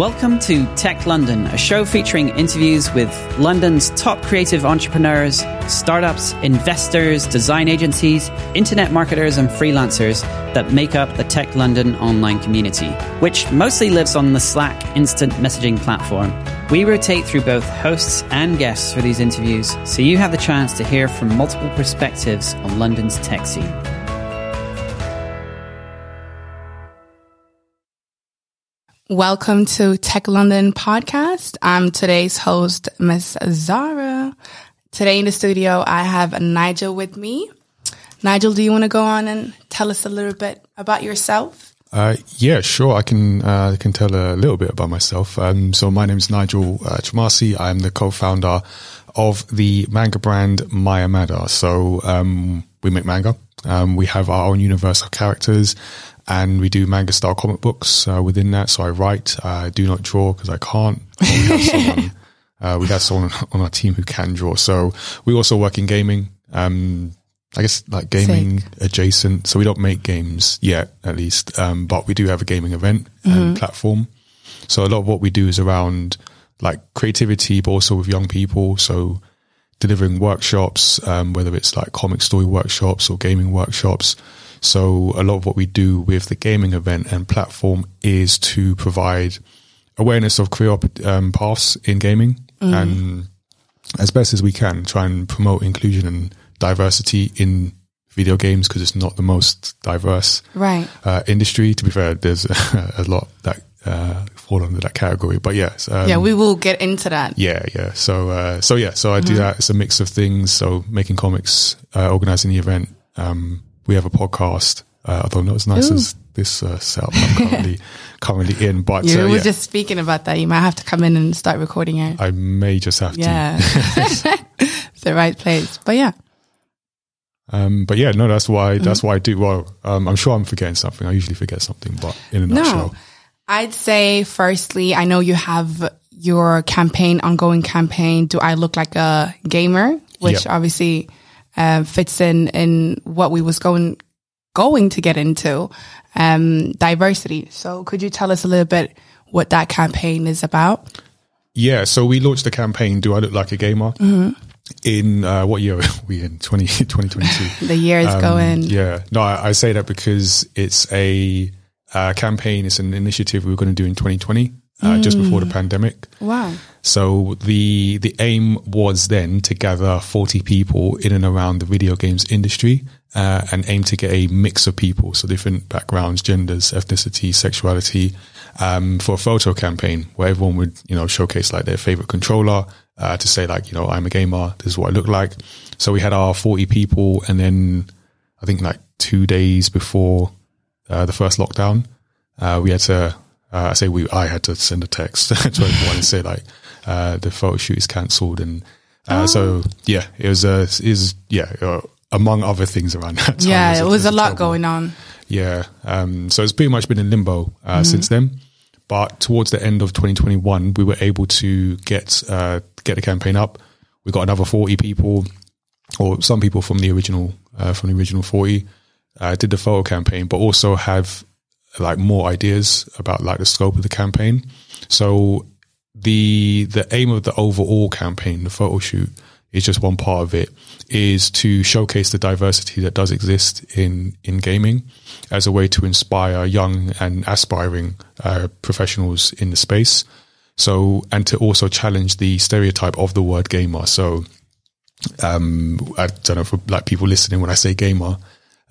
Welcome to Tech London, a show featuring interviews with London's top creative entrepreneurs, startups, investors, design agencies, internet marketers, and freelancers that make up the Tech London online community, which mostly lives on the Slack instant messaging platform. We rotate through both hosts and guests for these interviews, so you have the chance to hear from multiple perspectives on London's tech scene. Welcome to Tech London podcast. I'm today's host, Miss Zara. Today in the studio, I have Nigel with me. Nigel, do you want to go on and tell us a little bit about yourself? Uh, yeah, sure. I can uh, can tell a little bit about myself. Um, so my name is Nigel uh. I'm the co-founder of the manga brand Mayamada. So um, we make manga. Um, we have our own universe of characters and we do manga style comic books uh, within that. So I write, I uh, do not draw because I can't. We have, someone, uh, we have someone on our team who can draw. So we also work in gaming. Um, I guess like gaming Sick. adjacent. So we don't make games yet, at least. Um, but we do have a gaming event and mm-hmm. platform. So a lot of what we do is around like creativity, but also with young people. So delivering workshops, um, whether it's like comic story workshops or gaming workshops. So a lot of what we do with the gaming event and platform is to provide awareness of career um, paths in gaming mm. and as best as we can try and promote inclusion and diversity in video games because it's not the most diverse right uh, industry. To be fair, there's a, a lot that uh, fall under that category. But yes, um, yeah, we will get into that. Yeah, yeah. So, uh, so yeah, so I mm-hmm. do that. It's a mix of things. So making comics, uh, organizing the event, um, we have a podcast. Uh, although not as nice Ooh. as this uh, setup I'm currently currently in, but you uh, were yeah. just speaking about that. You might have to come in and start recording it. I may just have yeah. to. it's the right place, but yeah. Um, but yeah, no, that's why mm-hmm. that's why I do. Well, um, I'm sure I'm forgetting something. I usually forget something, but in a no, nutshell, I'd say firstly, I know you have your campaign, ongoing campaign. Do I look like a gamer? Which yep. obviously uh, fits in in what we was going going to get into um, diversity. So could you tell us a little bit what that campaign is about? Yeah, so we launched the campaign. Do I look like a gamer? Mm-hmm. In uh, what year are we in? 20, 2022. the year is um, going. Yeah, no, I, I, say that because it's a uh, campaign. It's an initiative we were going to do in 2020 uh, mm. just before the mm. pandemic. Wow. So the the aim was then to gather 40 people in and around the video games industry uh, and aim to get a mix of people, so different backgrounds, genders, ethnicity, sexuality, um, for a photo campaign where everyone would, you know, showcase like their favorite controller uh, to say like, you know, I'm a gamer. This is what I look like. So we had our 40 people and then I think like two days before uh, the first lockdown, uh, we had to uh, I say we, I had to send a text to everyone and say like, uh, the photo shoot is cancelled. And, uh, oh. so yeah, it was, uh, is, yeah, uh, among other things around that time. Yeah, it was, it was a, lot trouble. going on. Yeah. Um, so it's pretty much been in limbo, uh, mm-hmm. since then. But towards the end of 2021, we were able to get, uh, get the campaign up. We got another 40 people or some people from the original, uh, from the original 40, uh, did the photo campaign, but also have like more ideas about like the scope of the campaign. So the the aim of the overall campaign, the photo shoot, is just one part of it, is to showcase the diversity that does exist in in gaming as a way to inspire young and aspiring uh, professionals in the space. So and to also challenge the stereotype of the word gamer. So um, I don't know for like people listening when I say gamer,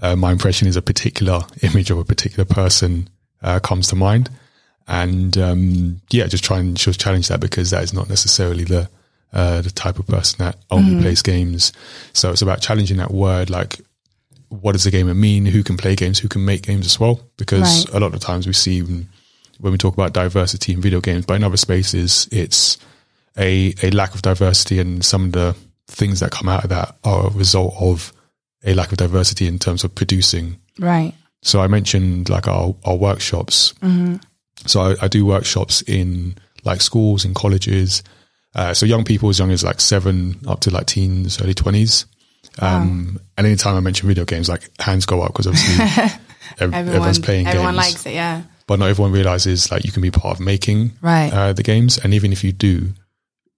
uh, my impression is a particular image of a particular person uh, comes to mind. And um, yeah, just try and just challenge that because that is not necessarily the uh, the type of person that only mm-hmm. plays games. So it's about challenging that word, like what does a gamer mean? Who can play games? Who can make games as well? Because right. a lot of times we see when, when we talk about diversity in video games, but in other spaces, it's a a lack of diversity, and some of the things that come out of that are a result of a lack of diversity in terms of producing. Right. So I mentioned like our, our workshops. Mm-hmm. So I, I, do workshops in like schools and colleges. Uh, so young people as young as like seven up to like teens, early twenties. Um, wow. and anytime I mention video games, like hands go up because obviously everyone, everyone's playing games. everyone games. likes it. Yeah. but not everyone realizes like you can be part of making Right. uh, the games, and even if you do,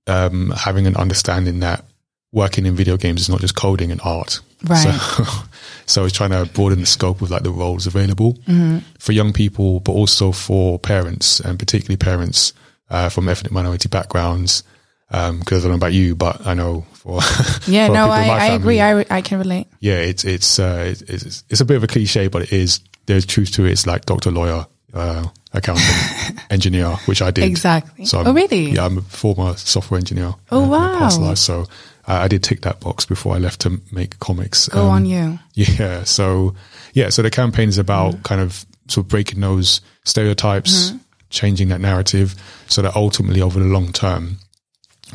um, having an understanding that working in video games is not just coding and art. Right. So, so was trying to broaden the scope of like the roles available Mm-hmm. for young people, but also for parents and particularly parents uh, from ethnic minority backgrounds. Because I don't know about you, but I know for Yeah, for no, I, I family, agree. I, I can relate. yeah, it's it's uh, it's- it's it's a bit of a cliche, but it is. There's truth to it. It's like doctor, lawyer, uh, accountant, engineer, which I did Exactly. So I'm, Oh, really? Yeah, I'm a former software engineer. Oh, uh, my past wow. life. So uh, I did tick that box before I left to make comics. Go Um, on you. yeah. So yeah. So the campaign is about Mm-hmm. kind of sort of breaking those stereotypes, changing that narrative, so that ultimately over the long term,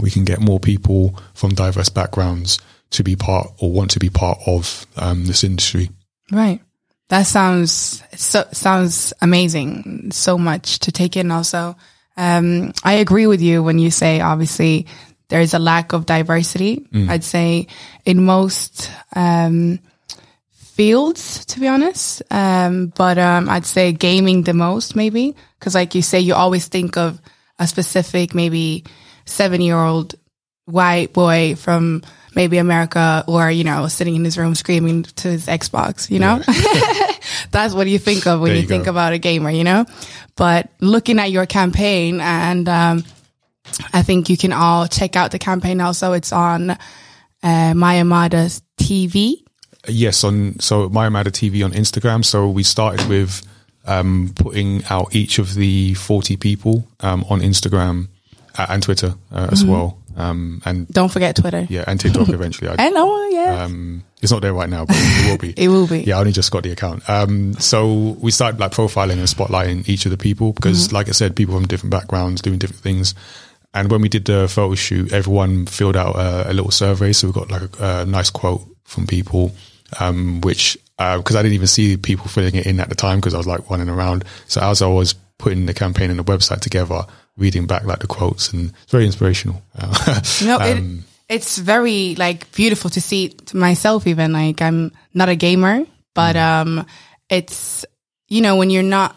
we can get more people from diverse backgrounds to be part or want to be part of um, this industry. Right. That sounds so sounds amazing. So much to take in. Also, um, I agree with you when you say obviously there is a lack of diversity. I'd say in most um, fields, to be honest. Um, but um, I'd say gaming the most, maybe because, like you say, you always think of a specific, maybe seven year old white boy from maybe America or, you know, sitting in his room screaming to his Xbox, you know? That's what you think of when There you, you think about a gamer, you know? But looking at your campaign and, um, I think you can all check out the campaign also. It's on, uh, Mayamada's TV. Yes, on so Mayamada TV on Instagram. So we started with um, putting out each of the forty people um, on Instagram uh, and Twitter uh, as well, um, and Don't forget Twitter. yeah, and TikTok eventually. I, I know, yeah. um, it's not there right now, but it will be. it will be. Yeah, I only just got the account. Um, so we started like profiling and spotlighting each of the people because, like I said, people from different backgrounds doing different things. And when we did the photo shoot, everyone filled out a, a little survey. So we got like a, a nice quote from people, um, which because I didn't even see people filling it in at the time because I was like running around. So as I was putting the campaign and the website together, reading back like the quotes, and it's very inspirational. Uh, No, it, it's very like beautiful to see to myself even like I'm not a gamer, but um it's you know when you're not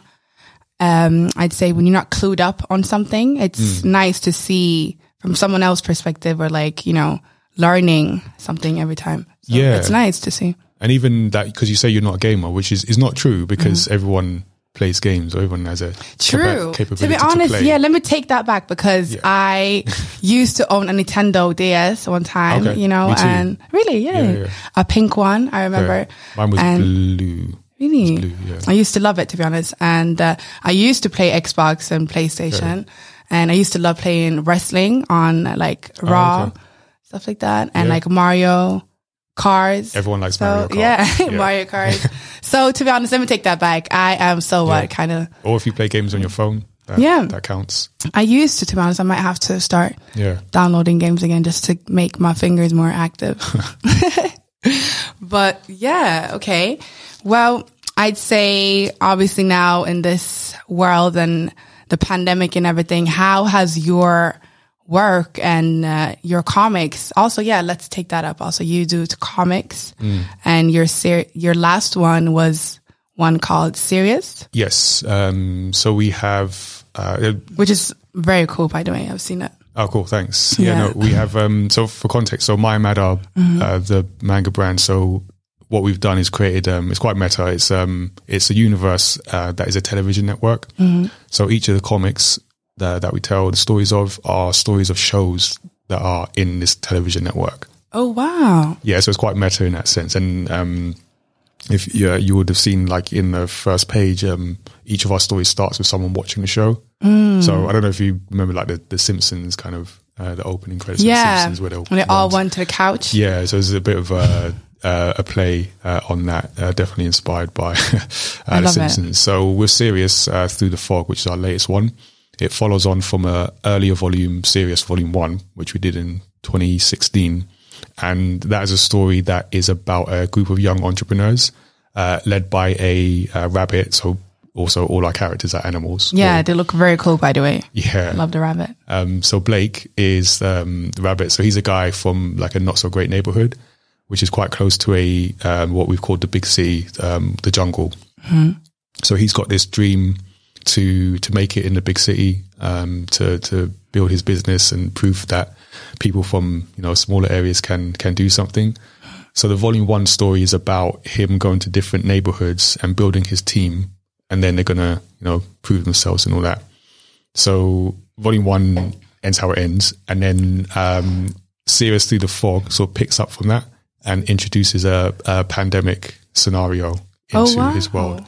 um I'd say when you're not clued up on something, it's nice to see from someone else's perspective or like, you know, learning something every time. So Yeah. It's nice to see. and even that because you say you're not a gamer, which is is not true because Mm-hmm. everyone plays games or everyone has a True. capa- capability to be honest, play. yeah, let me take that back because Yeah. I used to own a Nintendo DS one time, Okay. you know, and really, yeah, Yeah, yeah. a pink one, I remember. Mine was and blue. Really? blue, yeah. I used to love it, to be honest. And uh, I used to play Xbox and PlayStation. And I used to love playing wrestling on like Raw, Oh, okay. stuff like that. And Yeah. like Mario, Cars. Everyone likes so, Mario Kart. Yeah, Yeah. Mario Kart. so to be honest, let me take that back. I am so Yeah. what kind of, Or if you play games on your phone, that, Yeah. that counts. I used to, to be honest, I might have to start Yeah. downloading games again just to make my fingers more active. but yeah, okay. Well, I'd say obviously now in this world and the pandemic and everything, how has your work and uh, your comics also yeah let's take that up also you do comics and your ser- your last one was one called serious Yes. Um, so we have. Uh, which is very cool by the way i've seen it oh, cool. Thanks. Yeah. Yeah. No, we have. Um, so for context, so Mayamada are uh, the manga brand. So what we've done is created. Um, it's quite meta. It's um, it's a universe uh, that is a television network. So each of the comics that, that we tell the stories of are stories of shows that are in this television network. oh wow Yeah, so it's quite meta in that sense. And um, if yeah, you would have seen like in the first page, um, each of our stories starts with someone watching the show. Mm. So I don't know if you remember like the, the Simpsons kind of uh, the opening credits. of the yeah Simpsons where they all want- went to the couch Yeah, so there's a bit of a uh, a play uh, on that, uh, definitely inspired by uh, the love it. Simpsons. So we're serious uh, through the fog, which is our latest one. It follows on from a earlier volume, Serious Volume One, which we did in 2016, and that is a story that is about a group of young entrepreneurs uh, led by a uh, rabbit. So also all our characters are animals. Yeah, Or- they look very cool, by the way. yeah. Love the rabbit. Um, so Blake is um, the rabbit. So he's a guy from like a not so great neighborhood, which is quite close to a um, what we've called the big city, um, the jungle. So he's got this dream to to make it in the big city, um, to to build his business and prove that people from you know smaller areas can can do something. So the volume one story is about him going to different neighborhoods and building his team, and then they're gonna you know prove themselves and all that. So volume one ends how it ends, and then um, Sears Through the Fog sort of picks up from that and introduces a, a pandemic scenario Oh, into wow. his world.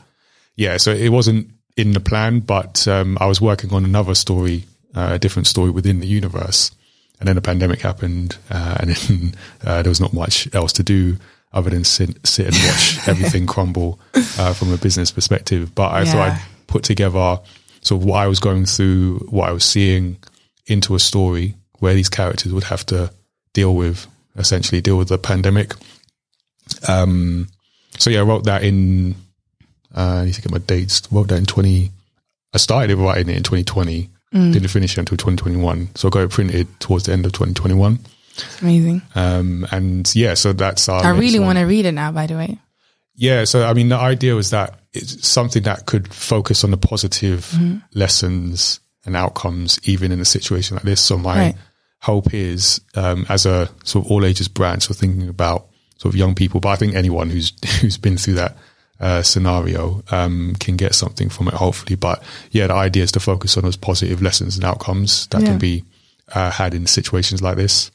Yeah, so it wasn't in the plan, but um, I was working on another story, uh, a different story within the universe, and then the pandemic happened, uh, and then uh, there was not much else to do other than sit, sit and watch everything crumble uh, from a business perspective. But I thought I'd put together sort of what I was going through, what I was seeing into a story where these characters would have to deal with, essentially deal with the pandemic. Um, so yeah, I wrote that in, uh, I need to get my dates, wrote that in 20, I started writing it in 2020, didn't finish it until 2021. So I got it printed towards the end of 2021. Amazing. Um, and yeah, so that's our I really want to read it now, by the way. Yeah, so I mean, the idea was that it's something that could focus on the positive Mm-hmm. lessons and outcomes, even in a situation like this. So my Right. Hope is, um, as a sort of all ages brand, so thinking about sort of young people, but I think anyone who's who's been through that uh, scenario um, can get something from it, hopefully. But yeah, the idea is to focus on those positive lessons and outcomes that Yeah. can be uh, had in situations like this.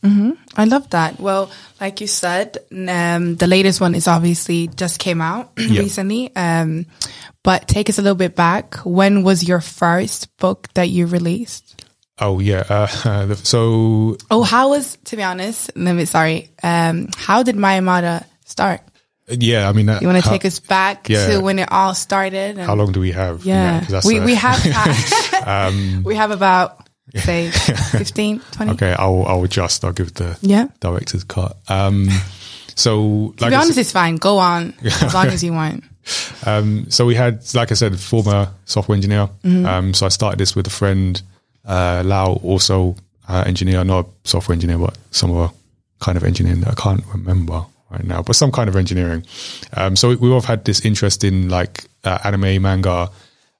I love that. Well, like you said, um, the latest one is obviously just came out recently. Um, but take us a little bit back. When was your first book that you released? Oh yeah, uh, so Oh, how was, to be honest, let me, sorry, um, how did Mayamada start? yeah, I mean, You want to take us back yeah. to when it all started? And, How long do we have? yeah. we, we have, time. we have about, say, 15, 20. Okay, I'll I'll adjust. I'll give the Yeah. director's cut. Um, so To like be honest, said, it's fine. Go on as long as you want. um, so we had, like I said, former software engineer. Mm-hmm. Um, so I started this with a friend, uh, Lau, also uh, engineer, not a software engineer, but some kind of engineering that I can't remember right now, but some kind of engineering. Um, so we, both had this interest in like uh, anime, manga.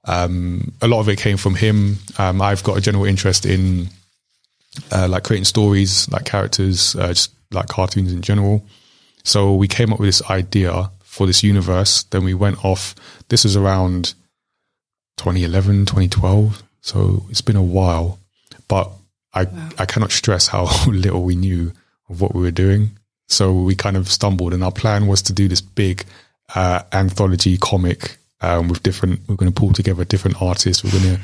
Um, a lot of it came from him. Um, I've got a general interest in uh, like creating stories, like characters, uh, just like cartoons in general. So we came up with this idea for this universe. Then we went off. This was around 2011, 2012. So it's been a while, but I, I cannot stress how little we knew of what we were doing. So we kind of stumbled and our plan was to do this big, uh, anthology comic, um, with different, we're going to pull together different artists. We're going to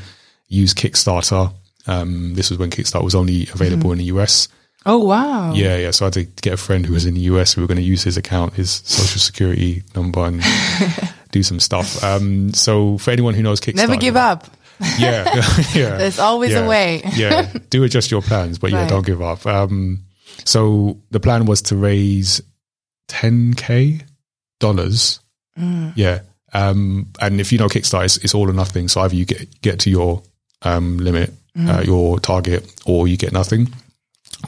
use Kickstarter. Um, this was when Kickstarter was only available in the US. Oh, wow. Yeah, yeah. So I had to get a friend who was in the US. We were going to use his account, his social security number, and do some stuff. Um, so for anyone who knows Kickstarter, Never give up. Yeah, yeah. There's always a way. yeah, do adjust your plans, but yeah, Right. don't give up. Um, so the plan was to raise 10k dollars. Mm. Yeah, um, and if you know Kickstarter, it's, it's all or nothing. So either you get get to your um, limit, Mm. uh, your target, or you get nothing.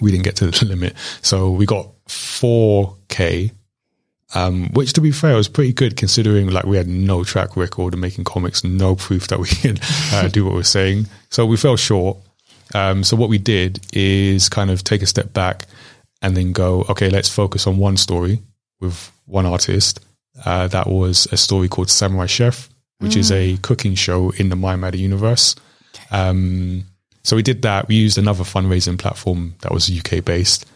We didn't get to the limit, so we got 4k. Um, which to be fair was pretty good considering like we had no track record of making comics, no proof that we can uh, do what we're saying. So we fell short. Um, so what we did is kind of take a step back and then go, okay, let's focus on one story with one artist. Uh, that was a story called Samurai Chef, which is a cooking show in the Mayamada universe. Um, so we did that. We used another fundraising platform that was UK based.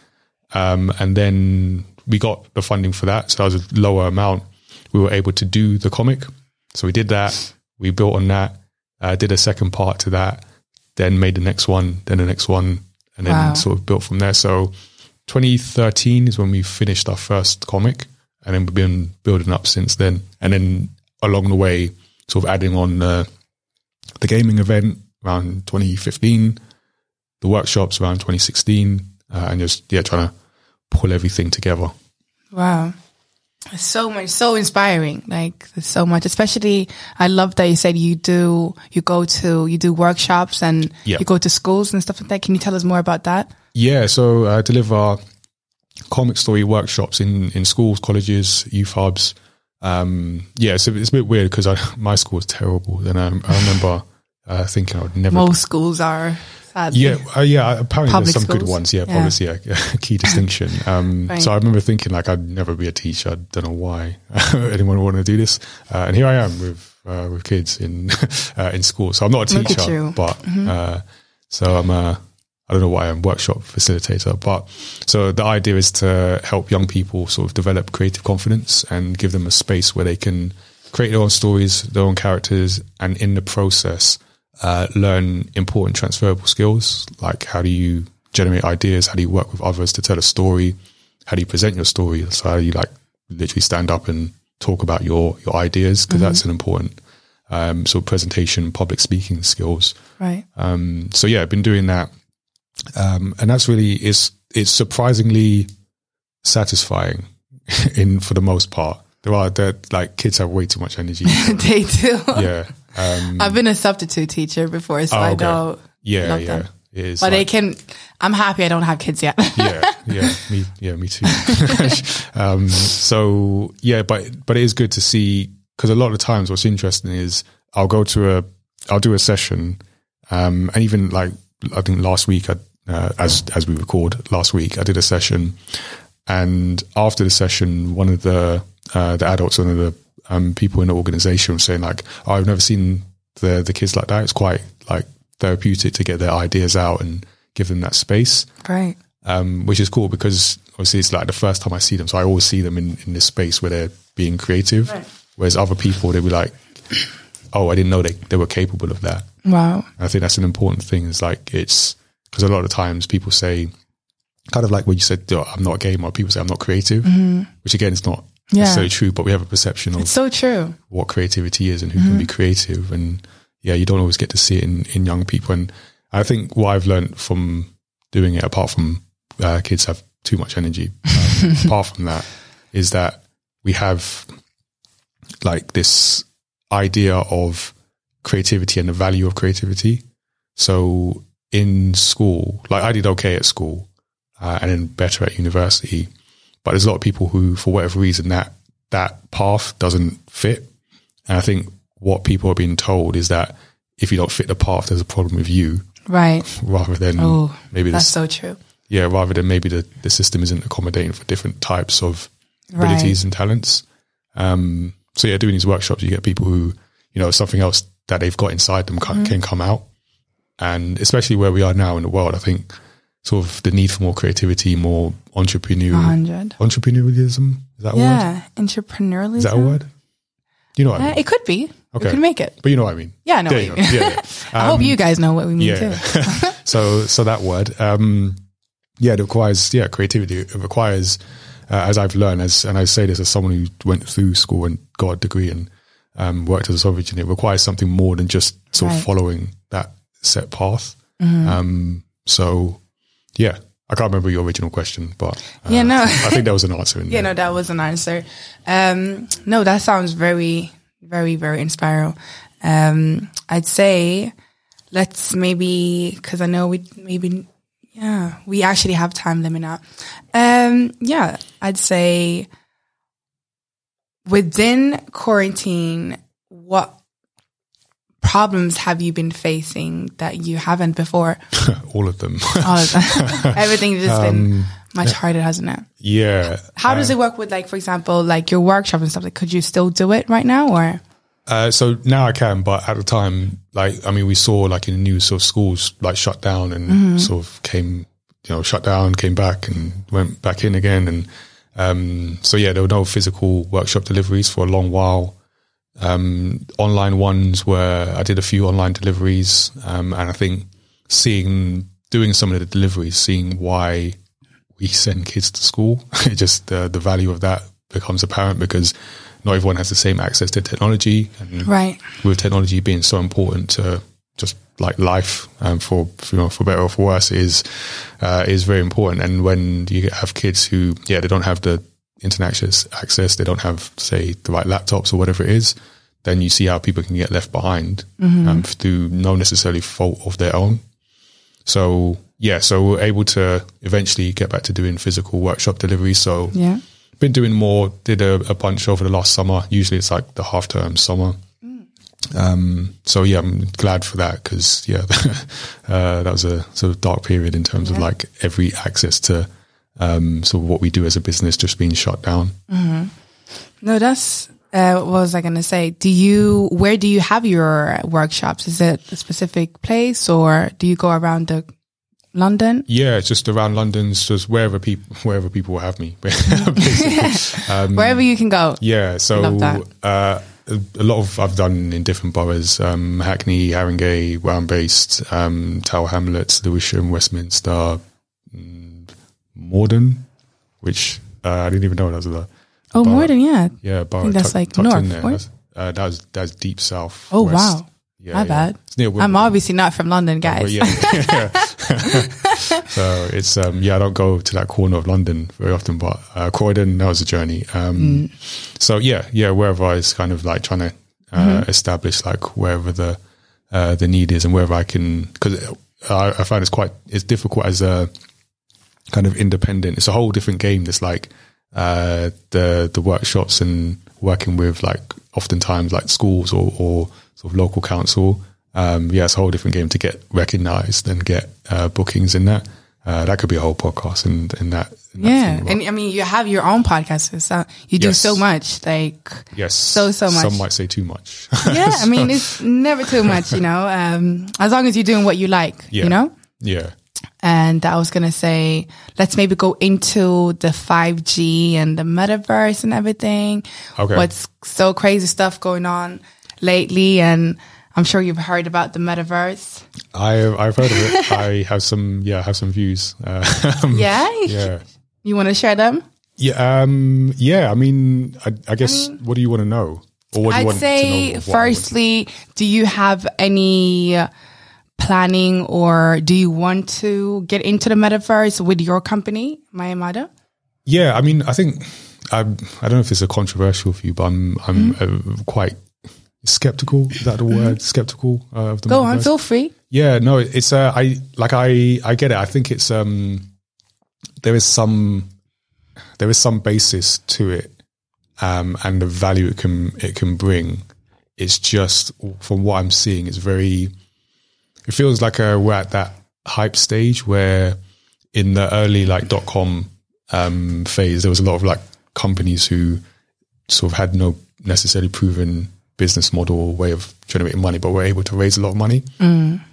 Um, and then we got the funding for that. So that was a lower amount. We were able to do the comic. So we did that. We built on that, uh, did a second part to that, then made the next one, then the next one, and then Wow. sort of built from there. So 2013 is when we finished our first comic, and then we've been building up since then. And then along the way, sort of adding on uh, the gaming event around 2015, the workshops around 2016, uh, and just yeah, trying to pull everything together. Wow. So much, so inspiring. Like there's so much, especially I love that you said you do, you go to, you do workshops and you go to schools and stuff like that. Can you tell us more about that? Yeah, so I deliver comic story workshops in, in schools, colleges, youth hubs. Um, yeah, so it's a bit weird because my school was terrible. Then I, I remember uh, thinking I would never. Most schools are. Sadly. Yeah, uh, yeah. Apparently, there's some good ones. Yeah, Yeah. policy, yeah, key distinction. Um, Right. So I remember thinking like I'd never be a teacher. I don't know why anyone would want to do this. Uh, and here I am with uh, with kids in uh, in school. So I'm not a teacher, but uh, so I'm a I don't know why I'm workshop facilitator. But so the idea is to help young people sort of develop creative confidence and give them a space where they can create their own stories, their own characters, and in the process uh, learn important transferable skills like how do you generate ideas, how do you work with others to tell a story, how do you present your story, so how do you like literally stand up and talk about your your ideas because that's an important um, sort of presentation, public speaking skills. Right. Um, so yeah, I've been doing that, um, and that's really is it's surprisingly satisfying in for the most part. There are that like kids have way too much energy. they do. yeah, um, I've been a substitute teacher before, so Oh, I okay. know. yeah, love yeah. them. It is. But they can. I'm happy I don't have kids yet. yeah, yeah, me, yeah, me too. um, so yeah, but but it is good to see because a lot of times what's interesting is I'll go to a, I'll do a session, um, and even like I think last week, I, uh, as as we record last week, I did a session, and after the session, one of the uh, the adults, one of the um, people in the organization, saying like, oh, "I've never seen the the kids like that. It's quite like therapeutic to get their ideas out and give them that space." right. um, which is cool because obviously it's like the first time I see them. So I always see them in, in this space where they're being creative. Whereas other people, they'll be like, oh, I didn't know they, they were capable of that. Wow. And I think that's an important thing is like, it's because a lot of times people say, kind of like when you said, "Oh, I'm not a gamer, people say I'm not creative, which again, is not Mm-hmm. Yeah. necessarily true, but we have a perception of it's So true. what creativity is and who can be creative. And yeah, you don't always get to see it in, in young people. And I think what I've learned from doing it, apart from uh, kids have too much energy, um, apart from that, is that we have like this idea of creativity and the value of creativity. So in school, like I did okay at school uh, and then better at university, but there's a lot of people who, for whatever reason, that that path doesn't fit. And I think what people are being told is that if you don't fit the path, there's a problem with you, Right. rather than Oh, maybe That's this, so true. yeah, rather than maybe the, the system isn't accommodating for different types of abilities and talents. Um, so yeah, doing these workshops, you get people who, you know, something else that they've got inside them can, can come out. And especially where we are now in the world, I think sort of the need for more creativity, more entrepreneur, 100. entrepreneurialism. Is that a word? Yeah. Entrepreneurialism. Is that a word? You know what I Uh, mean? it could be. Okay. We could make it. But you know what I mean? Yeah, I know There what you you mean. Yeah, yeah. I hope you guys know what we mean yeah. too. so so that word, um, yeah, it requires yeah creativity. It requires, uh, as I've learned, as and I say this as someone who went through school and got a degree and um, worked as a software engineer. It requires something more than just sort Right. of following that set path. Mm-hmm. Um, so yeah, I can't remember your original question, but uh, Yeah, no. I think that was an answer in Yeah, there. no, that was an answer. Um, no, that sounds very, very, very inspiring. Um, I'd say let's maybe, cause I know we maybe, yeah, we actually have time limit now. Um, yeah, I'd say within quarantine, what problems have you been facing that you haven't before? All of them. All of them. Everything's just Um, been much harder, hasn't it? yeah. How does it work with like, for example, like your workshop and stuff? Like, could you still do it right now or? Uh, so now I can, but at the time, like, I mean, we saw like in the news, sort of schools like shut down and sort of came, you know, shut down, came back and went back in again. And, um, so yeah, there were no physical workshop deliveries for a long while. Um, online ones where I did a few online deliveries. Um, and I think seeing, doing some of the deliveries, seeing why we send kids to school, it just, uh, the value of that becomes apparent because not everyone has the same access to technology and Right. with technology being so important to just like life um, for, for you know for better or for worse is uh, is very important and when you have kids who yeah they don't have the internet access, access they don't have say the right laptops or whatever it is then you see how people can get left behind um, through no necessarily fault of their own. So yeah so we're able to eventually get back to doing physical workshop deliveries so Yeah. been doing more did a, a bunch over the last summer. Usually it's like the half term summer. Um, so yeah, I'm glad for that because yeah, uh, that was a sort of dark period in terms of like every access to um, of what we do as a business just being shut down. No, that's uh, what was I going to say? Do you where do you have your workshops? Is it a specific place or do you go around the London? Yeah, just around London's just wherever people wherever people will have me. Um, Wherever you can go. Yeah, so uh, a lot of I've done in different boroughs: um, Hackney, Haringey, where I'm based, um, Tower Hamlets, Lewisham, Westminster, mm, Morden, which uh, I didn't even know that was a Oh, more than yeah. yeah borough. think that's tuck- like north. That's, uh, that's that's deep south. Oh west. wow. Yeah, My yeah. bad. It's near I'm obviously not from London, guys. Yeah. so it's um yeah, I don't go to that corner of London very often, but uh, Croydon that was a journey. Um, so yeah, yeah, wherever I was kind of like trying to uh, establish like wherever the uh, the need is and wherever I can because I, I find it's quite it's difficult as a kind of independent. It's a whole different game. That's like uh, the the workshops and working with like oftentimes like schools or, or sort of local council. Um, yeah, it's a whole different game to get recognised and get uh, bookings in that. Uh, that could be a whole podcast in, in that. In that Yeah, thing, and I mean, you have your own podcast. So you do Yes. so much, like yes, so, so much. Some might say too much. yeah. I mean, it's never too much, you know. Um, as long as you're doing what you like, yeah. you know. Yeah. And I was gonna say, let's maybe go into the 5G and the metaverse and everything. Okay. What's so crazy stuff going on lately, and I'm sure you've heard about the metaverse. I, I've heard of it. I have some, yeah, I have some views. Uh, Yeah. yeah. You want to share them? Yeah. Um, yeah. I mean, I, I guess, what do you want to know? Or what do you I'd want to know? of what I want to- firstly, do you have any uh, planning or do you want to get into the metaverse with your company, Mayamada? Yeah, I mean, I think I, I don't know if it's a controversial view, but I'm I'm Mm-hmm. uh, quite skeptical. Is that the word? Skeptical uh, of the Go on, metaverse? feel free. Yeah, no, it's uh, I like I I get it. I think it's um there is some there is some basis to it, um, and the value it can it can bring. It's just from what I'm seeing, it's very. It feels like uh, we're at that hype stage where, in the early like dot com um, phase, there was a lot of like companies who sort of had no necessarily proven business model or way of generating money, but were able to raise a lot of money.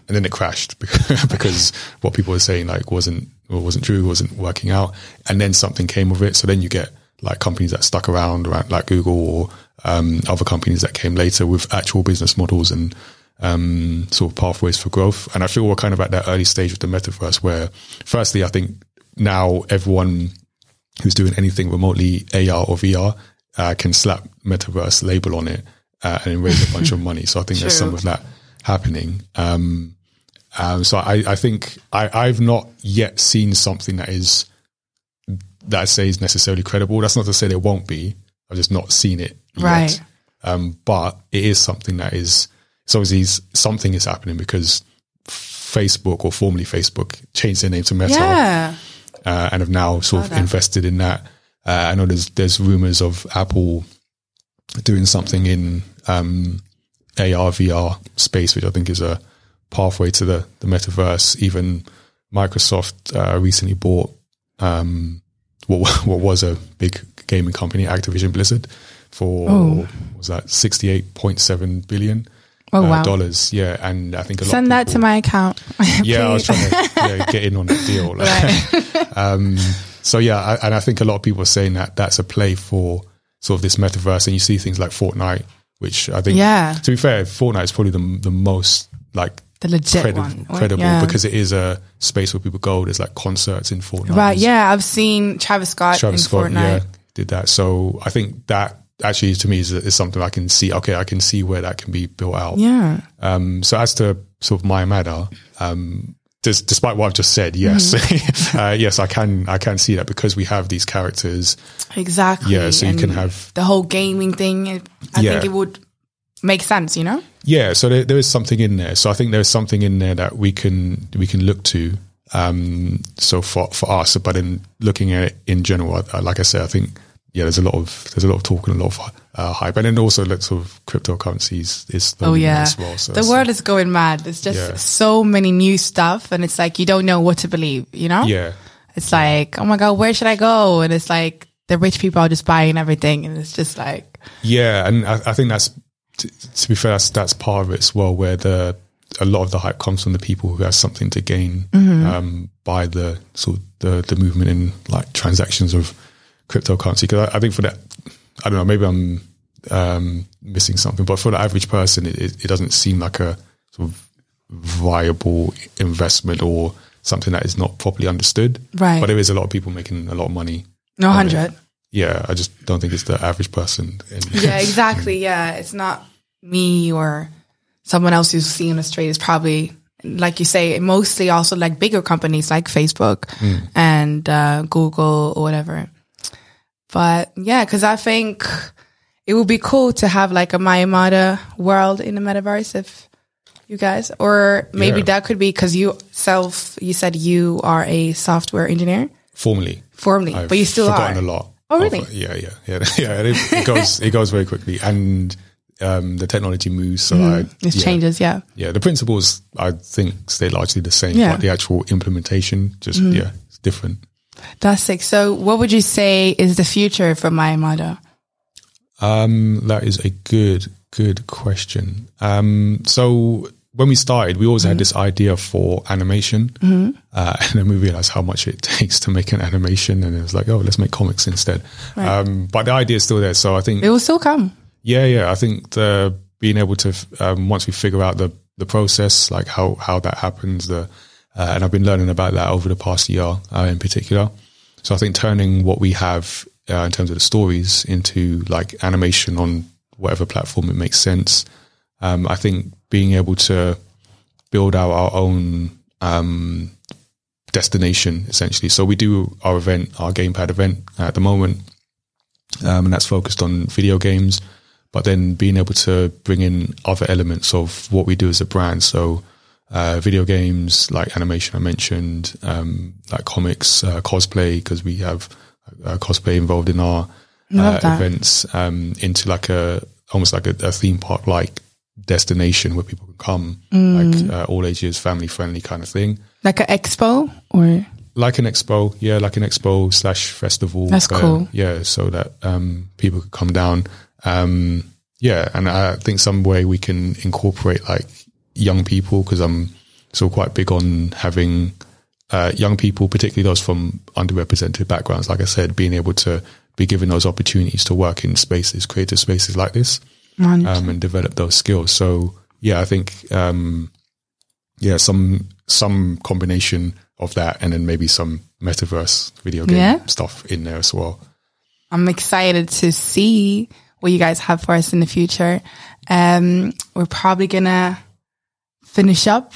And then it crashed because, because what people were saying like wasn't or wasn't true, wasn't working out, and then something came of it. So then you get like companies that stuck around, around like Google or um, other companies that came later with actual business models and um, sort of pathways for growth. And I feel we're kind of at that early stage of the metaverse where, firstly, I think now everyone who's doing anything remotely AR or VR uh, can slap metaverse label on it uh, and raise a bunch of money. So I think there's some of that happening. Um, um, so I, I think I, I've not yet seen something that is that I say is necessarily credible. That's not to say there won't be. I've just not seen it yet. Right. Um, but it is something that is. It's obviously something is happening because Facebook or formerly Facebook changed their name to Meta Yeah. uh, and have now sort of invested in that. Uh, I know there's there's rumors of Apple doing something in um, AR VR space, which I think is a pathway to the the metaverse. Even Microsoft uh, recently bought um, what what was a big gaming company, Activision Blizzard, for what was that sixty eight point seven billion. Oh, uh, wow. dollars, yeah, and I think a lot Send of that to my account. yeah, I was trying to yeah, get in on that deal. Like, um, so yeah, I, and I think a lot of people are saying that that's a play for sort of this metaverse, and you see things like Fortnite, which I think, Yeah. to be fair, Fortnite is probably the the most like The legit credi- one. credible Yeah. because it is a space where people go. There's like concerts in Fortnite. Right. Yeah. I've seen Travis Scott Travis in Scott, Fortnite. yeah, did that. So I think that actually to me is, is something I can see. Okay, I can see where that can be built out. Yeah. Um, so as to sort of Mayamada, um, des- despite what I've just said, yes, Mm-hmm. uh, yes, I can, I can see that because we have these characters. Exactly. Yeah, so you can have- the whole gaming thing. I Yeah. think it would make sense, you know? Yeah, so there, there is something in there. So I think there's something in there that we can we can look to. Um, so for for us, but in looking at it in general, like I said, I think yeah, there's a lot of there's a lot of talk and a lot of uh, hype, and then also lots of cryptocurrencies is Oh yeah, as well. So the world is going mad. There's just Yeah. so many new stuff, and it's like you don't know what to believe. You know? yeah, It's like, oh my god, where should I go? And it's like the rich people are just buying everything, and it's just like, Yeah, and I, I think that's to, to be fair, that's that's part of it as well, where the a lot of the hype comes from the people who have something to gain um, by the sort of the the movement in like transactions of cryptocurrency. Because I, I think for that, I don't know, maybe I'm um, missing something, but for the average person, it, it, it doesn't seem like a sort of viable investment or something that is not properly understood. Right. But there is a lot of people making a lot of money. no hundred. Yeah, I just don't think it's the average person. in- Yeah, exactly. Yeah, it's not me or someone else who's seeing the street. It's probably like you say, mostly also like bigger companies like Facebook and uh, Google or whatever. But yeah, because I think it would be cool to have like a Mayamada world in the metaverse if you guys, or maybe Yeah. that could be because you self, you said you are a software engineer Formally, formerly, I've but you still forgotten are. a lot. Oh, of- really? yeah, yeah, yeah, yeah. It, it goes it goes very quickly, and um, the technology moves. So I, It yeah, changes, yeah. Yeah, the principles I think stay largely the same, Yeah. but the actual implementation just yeah, it's different. That's sick. So, what would you say is the future for Mayamada? Um, that is a good good question. Um, so when we started, we always had this idea for animation, uh, and then we realized how much it takes to make an animation, and it was like, oh, let's make comics instead. Um, but the idea is still there. So I think It will still come. Yeah, yeah. I think the being able to um, once we figure out the the process, like how how that happens, the uh, and I've been learning about that over the past year uh, in particular. So I think turning what we have uh, in terms of the stories into like animation on whatever platform it makes sense. Um, I think being able to build out our own um, destination essentially. So we do our event, our gamepad event at the moment, um, and that's focused on video games. But then being able to bring in other elements of what we do as a brand. So uh, video games, like animation, I mentioned, um, like comics, uh, cosplay, because we have uh, cosplay involved in our uh, events, um, into like a almost like a, a theme park like destination where people can come, Mm. like uh, all ages, family friendly kind of thing Like an expo or like an expo, yeah, like an expo slash festival. That's cool. Yeah, so that um, people could come down. Um, yeah, and I think some way we can incorporate like young people because I'm still quite big on having uh, young people, particularly those from underrepresented backgrounds. Like I said, being able to be given those opportunities to work in spaces, creative spaces like this, um, and develop those skills. So yeah, I think um, yeah, some some combination of that, and then maybe some metaverse video game Yeah. stuff in there as well. I'm excited to see what you guys have for us in the future. Um, we're probably gonna finish up,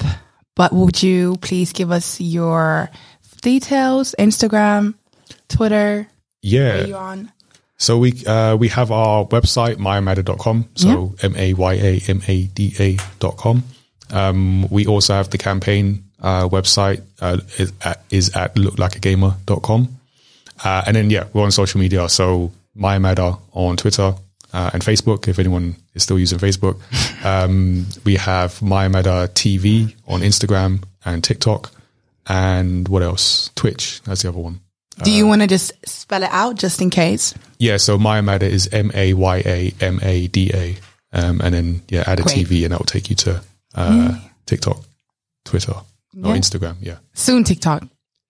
but would you please give us your details, Instagram, Twitter, Yeah. are you on? So we uh, we have our website mayamada.com. So m a y a m a d a dot com. Um, we also have the campaign uh, website uh, is at, is at looklikeagamer.com. Uh, and then yeah, we're on social media. So mayamada on Twitter uh, and Facebook. If anyone is still using Facebook, um, we have mayamada TV on Instagram and TikTok. And what else? Twitch. That's the other one. Do Uh, you want to just spell it out just in case? Yeah, so Mayamada is M A Y A M A D A. Um, and then, yeah, add a Great. TV and that will take you to uh, TikTok, Twitter, or Yeah. Instagram. Yeah. Soon TikTok.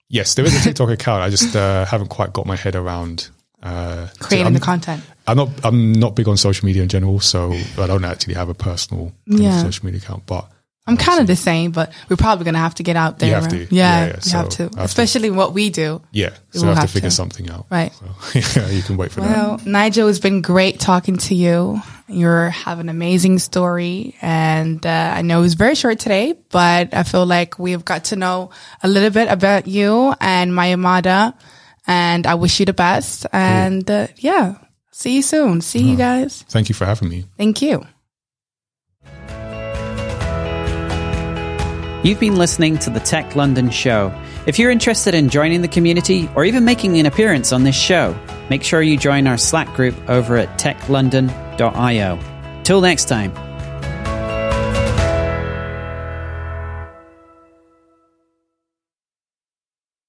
Yes, there is a TikTok account. I just uh, haven't quite got my head around uh, to- Creating the content. I'm not. I'm not big on social media in general, so I don't actually have a personal Yeah. social media account. But I'm kind of the same, but we're probably going to have to get out there. have to. Yeah, Yeah, yeah. we So have to. Have to. Especially what we do. yeah, so I have, have to figure to. something out. Right. So yeah, you can wait for that. Well, Nigel, it's been great talking to you. You have an amazing story, and uh, I know it was very short today, but I feel like we've got to know a little bit about you and Mayamada, and I wish you the best. And uh, yeah, see you soon. See you guys. Thank you for having me. Thank you. You've been listening to the Tech London show. If you're interested in joining the community or even making an appearance on this show, make sure you join our Slack group over at techlondon.io. Till next time.